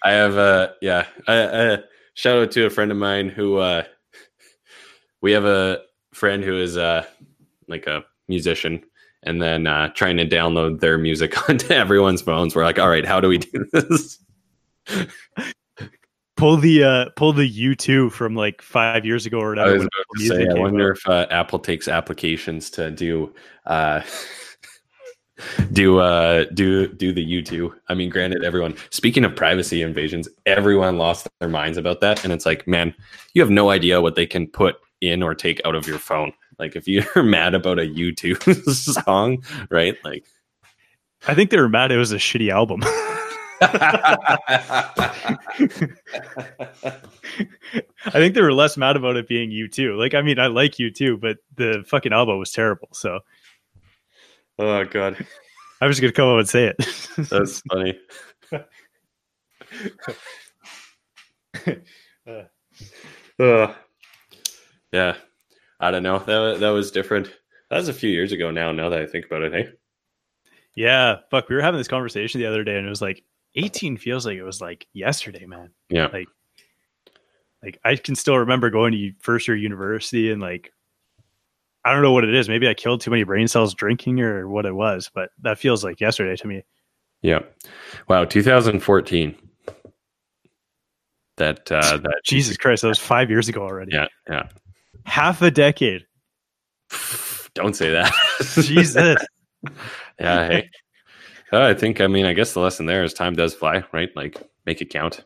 I have uh yeah, I, I shout out to a friend of mine who uh we have a friend who is uh like a musician and then uh trying to download their music [laughs] onto everyone's phones. We're like, all right, how do we do [laughs] this? pull the uh pull the U2 from like five years ago or I whatever. was about to say, I wonder if uh, Apple takes applications to do uh [laughs] do uh do do the U2. I mean, granted, everyone speaking of privacy invasions, everyone lost their minds about that. And it's like, man, you have no idea what they can put in or take out of your phone. Like if you're [laughs] mad about a U2 [laughs] song, right? Like I think they were mad it was a shitty album. [laughs] I think they were less mad about it being U2. Like, I mean, I like U2, but the fucking album was terrible. So oh god, I was gonna come up and say it. that's funny. Uh. Uh, yeah, I don't know. That that was different. That was a few years ago now. Now that I think about it, hey. yeah, fuck. We were having this conversation the other day, and it was like 18 feels like it was like yesterday, man. Yeah. Like, like I can still remember going to first year university and like I don't know what it is. Maybe I killed too many brain cells drinking or what it was, but that feels like yesterday to me. Yeah. Wow. 2014. That uh that Jesus Christ, that was five years ago already. yeah yeah. Half a decade. [laughs] Don't say that. [laughs] Jesus. yeah. Hey. Uh, I think. I mean, I guess the lesson there is time does fly, right? Like make it count.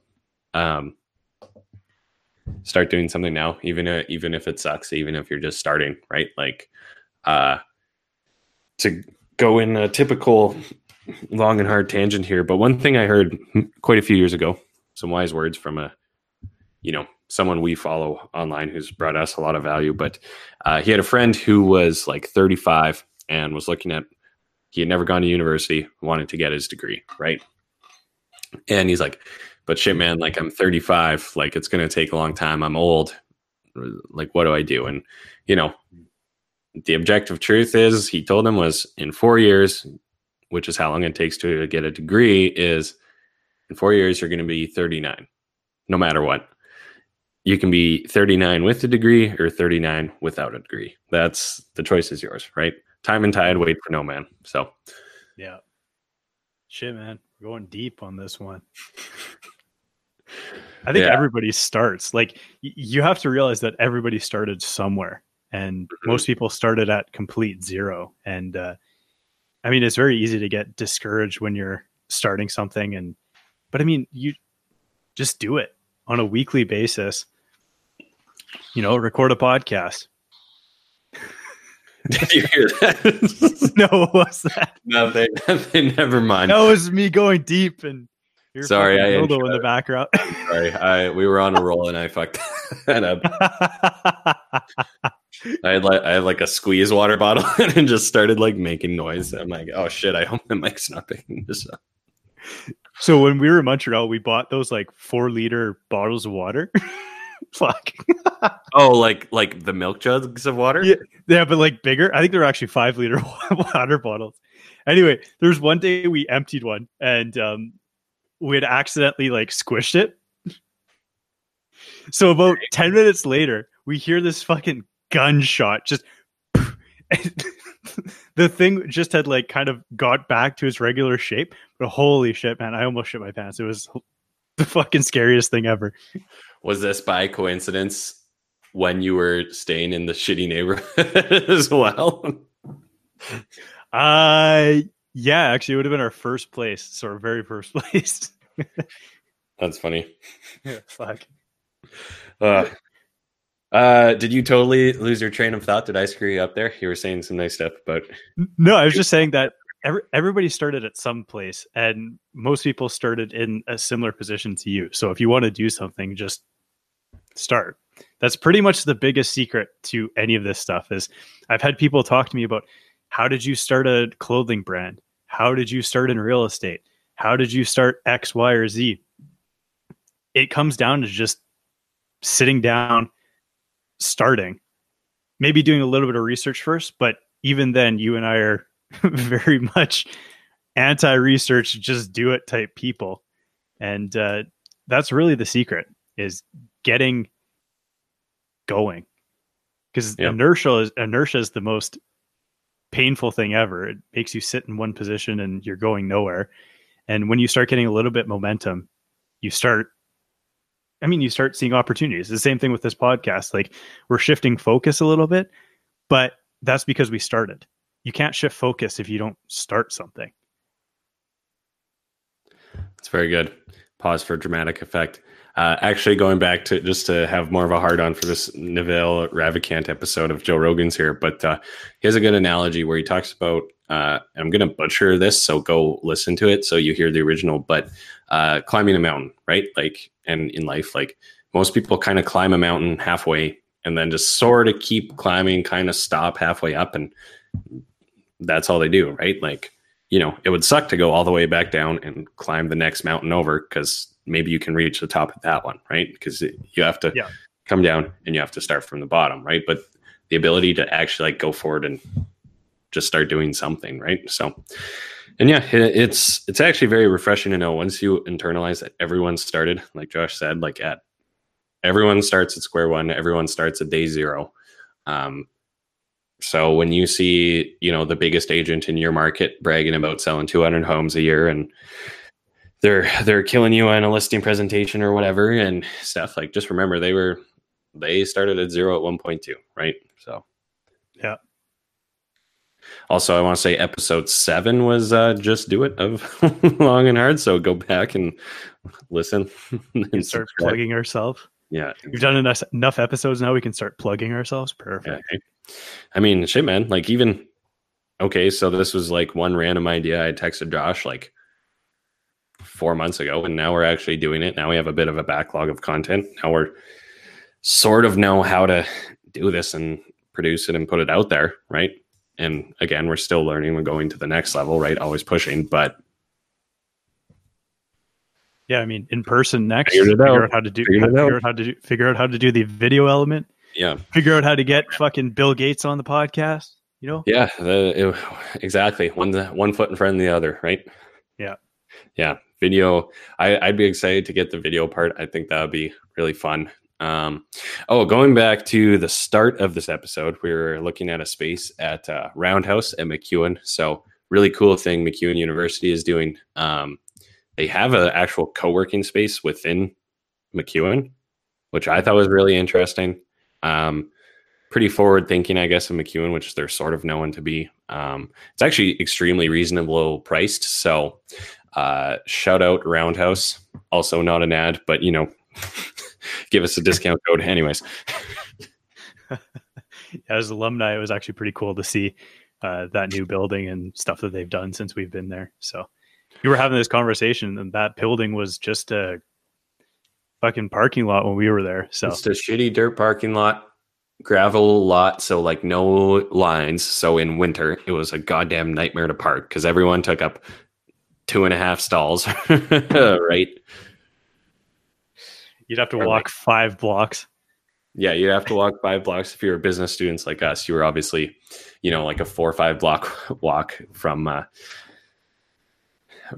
Um. Start doing something now, even uh, even if it sucks, even if you're just starting, right? Like, uh, to go in a typical long and hard tangent here, but one thing I heard quite a few years ago, some wise words from a, you know, someone we follow online who's brought us a lot of value. But uh, he had a friend who was like 35 and was looking at, he had never gone to university, wanted to get his degree, right? And he's like, but shit, man, like I'm 35, like it's going to take a long time. I'm old. Like, what do I do? And, you know, the objective truth is, he told him was in four years, which is how long it takes to get a degree, is in four years, you're going to be 39, no matter what. You can be 39 with a degree or 39 without a degree. That's the choice is yours, right? Time and tide wait for no man. So, Yeah. Shit, man. We're going deep on this one. I think Yeah. everybody starts. Like y- you have to realize that everybody started somewhere, and Mhm. most people started at complete zero. And uh, I mean, it's very easy to get discouraged when you're starting something. And but I mean, you just do it on a weekly basis. You know, record a podcast. [laughs] did you hear that? [laughs] no, what was that? nothing, [laughs] nothing, never mind. That was me going deep and. Sorry, I dildo in the background. Sorry, I we were on a roll and I fucked that up. I had like I had like a squeeze water bottle and just started like making noise. I'm like, oh shit! I hope my mic's not picking this up. so when we were in Montreal, we bought those like four liter bottles of water. [laughs] Fuck. Oh, like like the milk jugs of water. Yeah. Yeah, but like bigger. I think they're actually five liter [laughs] water bottles. Anyway, there was one day we emptied one and um, we had accidentally like squished it. So about 10 minutes later, we hear this fucking gunshot just [laughs] the thing just had like kind of got back to its regular shape. But holy shit, man, I almost shit my pants. It was the fucking scariest thing ever. Was this by coincidence when you were staying in the shitty neighborhood [laughs] as well? Uh yeah, actually it would have been our first place. So our very first [laughs] place. That's funny. [laughs] yeah, fuck. Uh, uh, did you totally lose your train of thought? Did I screw you up there? You were saying some nice stuff about. No, I was just saying that every, everybody started at some place, and most people started in a similar position to you. So if you want to do something, just start. That's pretty much the biggest secret to any of this stuff. Is I've had people talk to me about how did you start a clothing brand? How did you start in real estate? How did you start X, Y, or Z? It comes down to just sitting down, starting, maybe doing a little bit of research first, but even then, you and I are [laughs] very much anti-research, just do it type people, and uh, that's really the secret is getting going because Yep. inertia is inertia is the most painful thing ever. It makes you sit in one position and you're going nowhere. And when you start getting a little bit momentum, you start I mean, you start seeing opportunities. The same thing with this podcast. Like we're shifting focus a little bit, but that's because we started. You can't shift focus if you don't start something. It's very good. Pause for dramatic effect. Uh, actually, going back to just to have more of a hard on for this Naval Ravikant episode of Joe Rogan's here, but uh, he has a good analogy where he talks about. Uh, I'm going to butcher this, so go listen to it so you hear the original. But uh, climbing a mountain, right? Like, and in life, like most people kind of climb a mountain halfway and then just sort of keep climbing, kind of stop halfway up, and that's all they do, right? Like, you know, it would suck to go all the way back down and climb the next mountain over because maybe you can reach the top of that one, right? Because you have to Yeah. come down and you have to start from the bottom, right? But the ability to actually like go forward and just start doing something, right? So, and yeah, it, it's it's actually very refreshing to know once you internalize that everyone started, like Josh said, like at everyone starts at square one, everyone starts at day zero. Um, so when you see, you know, the biggest agent in your market bragging about selling 200 homes a year and they're they're killing you on a listing presentation or whatever and stuff, like just remember they were they started at zero at 1.2, right? So Yeah. Also, I want to say episode seven was uh, just do it of [laughs] long and hard. So go back and listen [laughs] and start subscribe. plugging ourselves. Yeah, We've done enough, enough episodes now. We can start plugging ourselves. Perfect. Yeah. I mean, shit, man. Like, even okay, so this was like one random idea I texted Josh like four months ago, and now we're actually doing it. Now we have a bit of a backlog of content. Now we're sort of know how to do this and produce it and put it out there, right? And again, we're still learning. We're going to the next level, right? Always pushing, but Yeah, I mean, in person next. Figure out. out how to do. Figured it figure out. out how to do. Figure out how to do the video element. yeah, Figure out how to get fucking Bill Gates on the podcast. You know. Yeah, the, it- exactly. One one foot in front of the other, right? Yeah. yeah. Video. I, I'd be excited to get the video part. I think that would be really fun. Um, oh, going back to the start of this episode, we were looking at a space at uh, Roundhouse at MacEwan. So really cool thing MacEwan University is doing. Um, they have an actual co-working space within MacEwan, which I thought was really interesting. Um, pretty forward thinking, I guess, of MacEwan, which they're sort of known to be. Um, it's actually extremely reasonable priced. So, uh, shout out Roundhouse. Also, not an ad, but you know, [laughs] give us a discount code, anyways. [laughs] As alumni, it was actually pretty cool to see uh, that new building and stuff that they've done since we've been there. So you were having this conversation, and that building was just a fucking parking lot when we were there. So It's a shitty dirt parking lot, gravel lot, so like no lines. So in winter, it was a goddamn nightmare to park because everyone took up two and a half stalls, [laughs] right? you'd have to Or walk five blocks. Yeah, you'd have to walk five blocks if you're business students like us. You were obviously, you know, like a four or five block [laughs] walk from uh,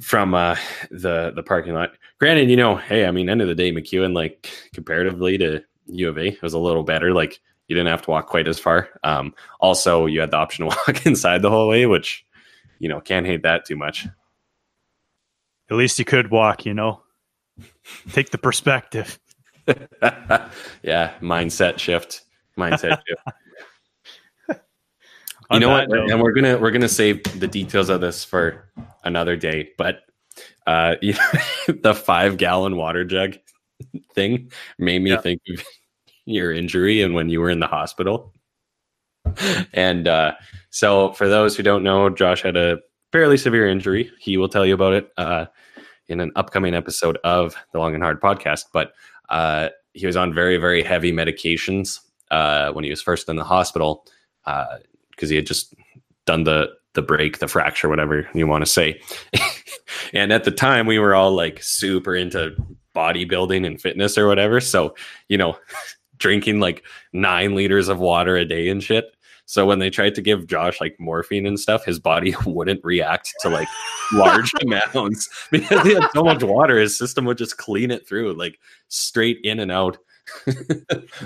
from uh, the the parking lot. Granted, you know, hey, I mean, end of the day, MacEwan, like comparatively to U of A, it was a little better. Like you didn't have to walk quite as far. Um, also, you had the option to [laughs] walk inside the whole way, which you know can't hate that too much. At least you could walk. You know, take the perspective. [laughs] yeah, mindset shift. Mindset [laughs] shift. you know what note- and we're gonna we're gonna save the details of this for another day but uh you [laughs] know, the five gallon water jug thing made me Yeah. think of your injury and when you were in the hospital and uh so for those who don't know josh had a fairly severe injury he will tell you about it uh in an upcoming episode of the long and hard podcast but uh he was on very very heavy medications uh when he was first in the hospital uh because he had just done the the break, the fracture, whatever you want to say. [laughs] and at the time, we were all like super into bodybuilding and fitness or whatever. So you know, [laughs] drinking like nine liters of water a day and shit. So when they tried to give Josh like morphine and stuff, his body [laughs] wouldn't react to like large [laughs] amounts [laughs] because he had so much water. His system would just clean it through, like straight in and out.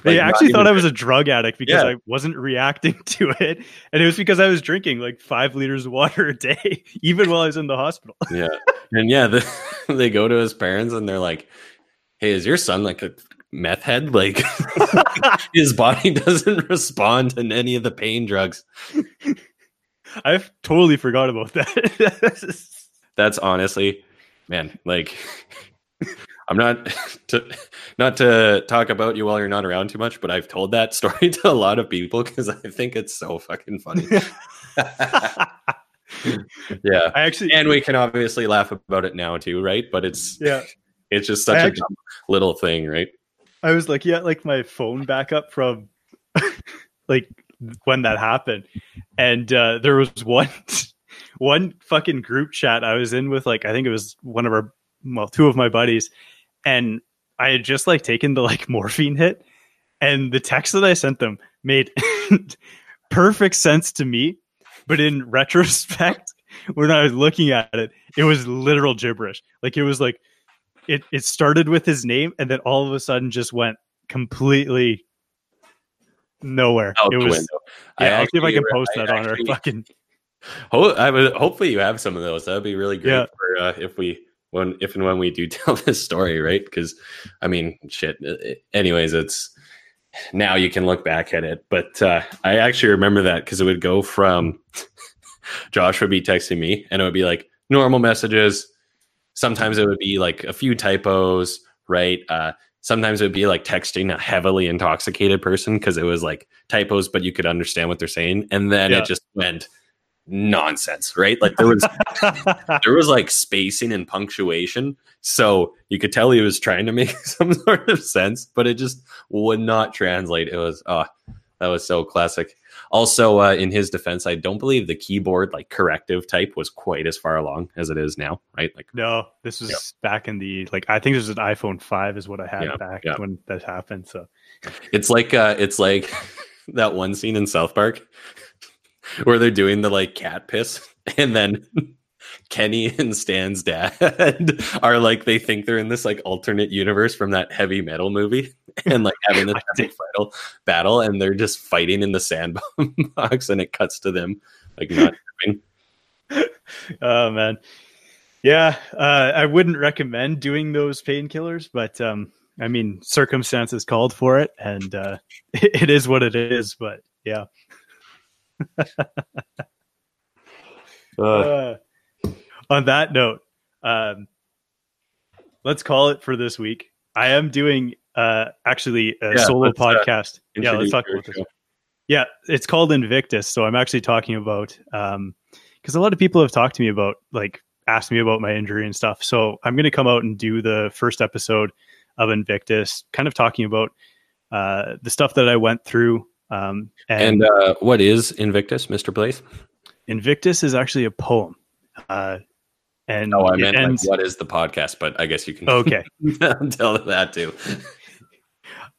they actually thought I was a drug addict because Yeah. I wasn't reacting to it, and it was because I was drinking like five liters of water a day, even while I was in the hospital. yeah, and yeah, the, they go to his parents and they're like, "Hey, is your son like a meth head? Like [laughs] his body [laughs] doesn't respond to any of the pain drugs." I've totally forgot about that. [laughs] that's honestly man like i'm not to not to talk about you while you're not around too much but i've told that story to a lot of people because i think it's so fucking funny yeah I actually, and we can obviously laugh about it now too right but it's yeah, it's just such I a actually- dumb little thing right I was like, yeah, like my phone backup from [laughs] like when that happened, and uh, there was one [laughs] one fucking group chat I was in with like I think it was one of our well two of my buddies, and I had just like taken the like [laughs] morphine hit, and the text that I sent them made perfect sense to me, but in retrospect, when I was looking at it, it was literal gibberish. Like it was like it it started with his name and then all of a sudden just went completely nowhere. out it was window yeah, I'll see if I can post I that on our fucking Ho- I would hopefully you have some of those. That'd be really great Yeah. for uh, if we when if and when we do [laughs] tell this story, right? Because I mean, shit. uh, Anyways, it's now you can look back at it, but uh, I actually remember that because it would go from [laughs] Josh would be texting me, and it would be like normal messages. Sometimes it would be like a few typos, right? Uh, sometimes it would be like texting a heavily intoxicated person because it was like typos, but you could understand what they're saying, and then Yeah. it just went nonsense, right? Like there was [laughs] there was like spacing and punctuation, so you could tell he was trying to make [laughs] some sort of sense, but it just would not translate. It was oh, that was so classic. Also, uh, in his defense, I don't believe the keyboard like corrective type was quite as far along as it is now, right? Like no, this was Yeah. back in the like I think this was an iPhone five is what I had Yeah, back yeah. when that happened. So It's like uh it's like [laughs] that one scene in South Park [laughs] where they're doing the like cat piss [laughs] and then Kenny [laughs] and Stan's dad [laughs] are like they think they're in this like alternate universe from that heavy metal movie [laughs] and like having this I epic final battle and they're just fighting in the sandbox and it cuts to them like not oh man. Yeah, uh, I wouldn't recommend doing those painkillers, but um, I mean, circumstances called for it, and uh, it is what it is. But yeah, Uh, on that note, um, let's call it for this week. I am doing uh, actually a Yeah, solo uh, podcast. yeah, let's talk about this. show. Yeah, it's called Invictus. So I'm actually talking about um because a lot of people have talked to me about like asked me about my injury and stuff. So I'm going to come out and do the first episode of Invictus, kind of talking about uh the stuff that I went through. Um, and, And uh what is Invictus, Mr. Blaze? Invictus is actually a poem. Uh, and Oh, I meant like, what is the podcast, but I guess you can okay. [laughs] tell that too.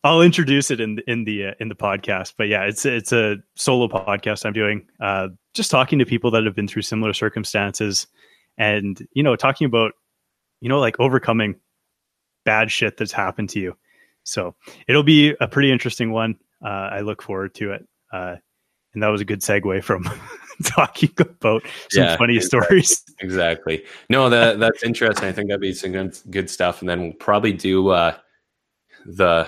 I'll introduce it in the, in the uh, in the podcast. But yeah, it's it's a solo podcast I'm doing. Uh, just talking to people that have been through similar circumstances, and you know, talking about you know like overcoming bad shit that's happened to you. So it'll be a pretty interesting one. Uh, I look forward to it. And that was a good segue from [laughs] talking about some Yeah, funny exactly. stories. Exactly. No, that that's interesting. I think that'd be some good, good stuff. And then we'll probably do uh, the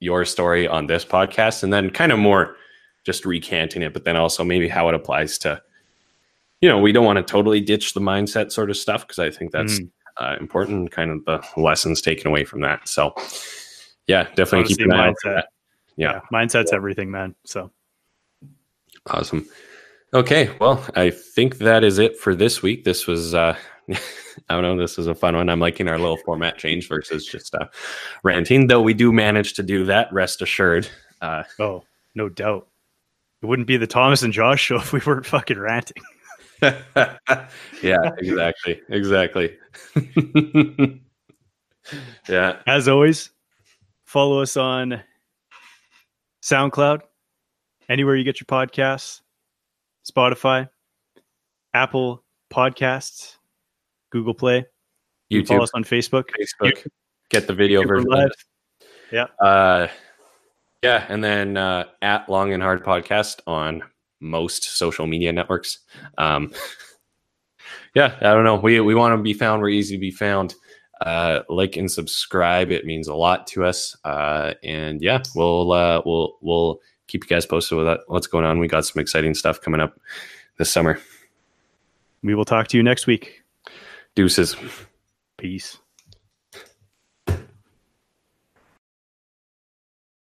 your story on this podcast, and then kind of more just recanting it, but then also maybe how it applies to. You know, we don't want to totally ditch the mindset sort of stuff because I think that's Mm. uh, important. Kind of the lessons taken away from that. So, yeah, definitely Honestly, keep an eye out for mindset. that. Yeah. mindset's everything, man. So Awesome. Okay, well, I think that is it for this week. This was uh [laughs] I don't know, this was a fun one. I'm liking our little format change versus just uh ranting, though we do manage to do that, rest assured. Uh Oh, no doubt. It wouldn't be the Thomas and Josh show [laughs] if we weren't fucking ranting. [laughs] yeah, exactly. Exactly. yeah. As always, follow us on SoundCloud, anywhere you get your podcasts, Spotify, Apple Podcasts, Google Play. You YouTube, follow us on Facebook. Facebook, get the video Super version. Live. Yeah. Uh, yeah, and then uh, at Long and Hard Podcast on most social media networks. Um, [laughs] yeah, I don't know. We we want to be found. We're easy to be found. Uh, like and subscribe. It means a lot to us. Uh, and yeah, we'll uh, we'll we'll keep you guys posted with what's going on. We got some exciting stuff coming up this summer. We will talk to you next week. Deuces. Peace.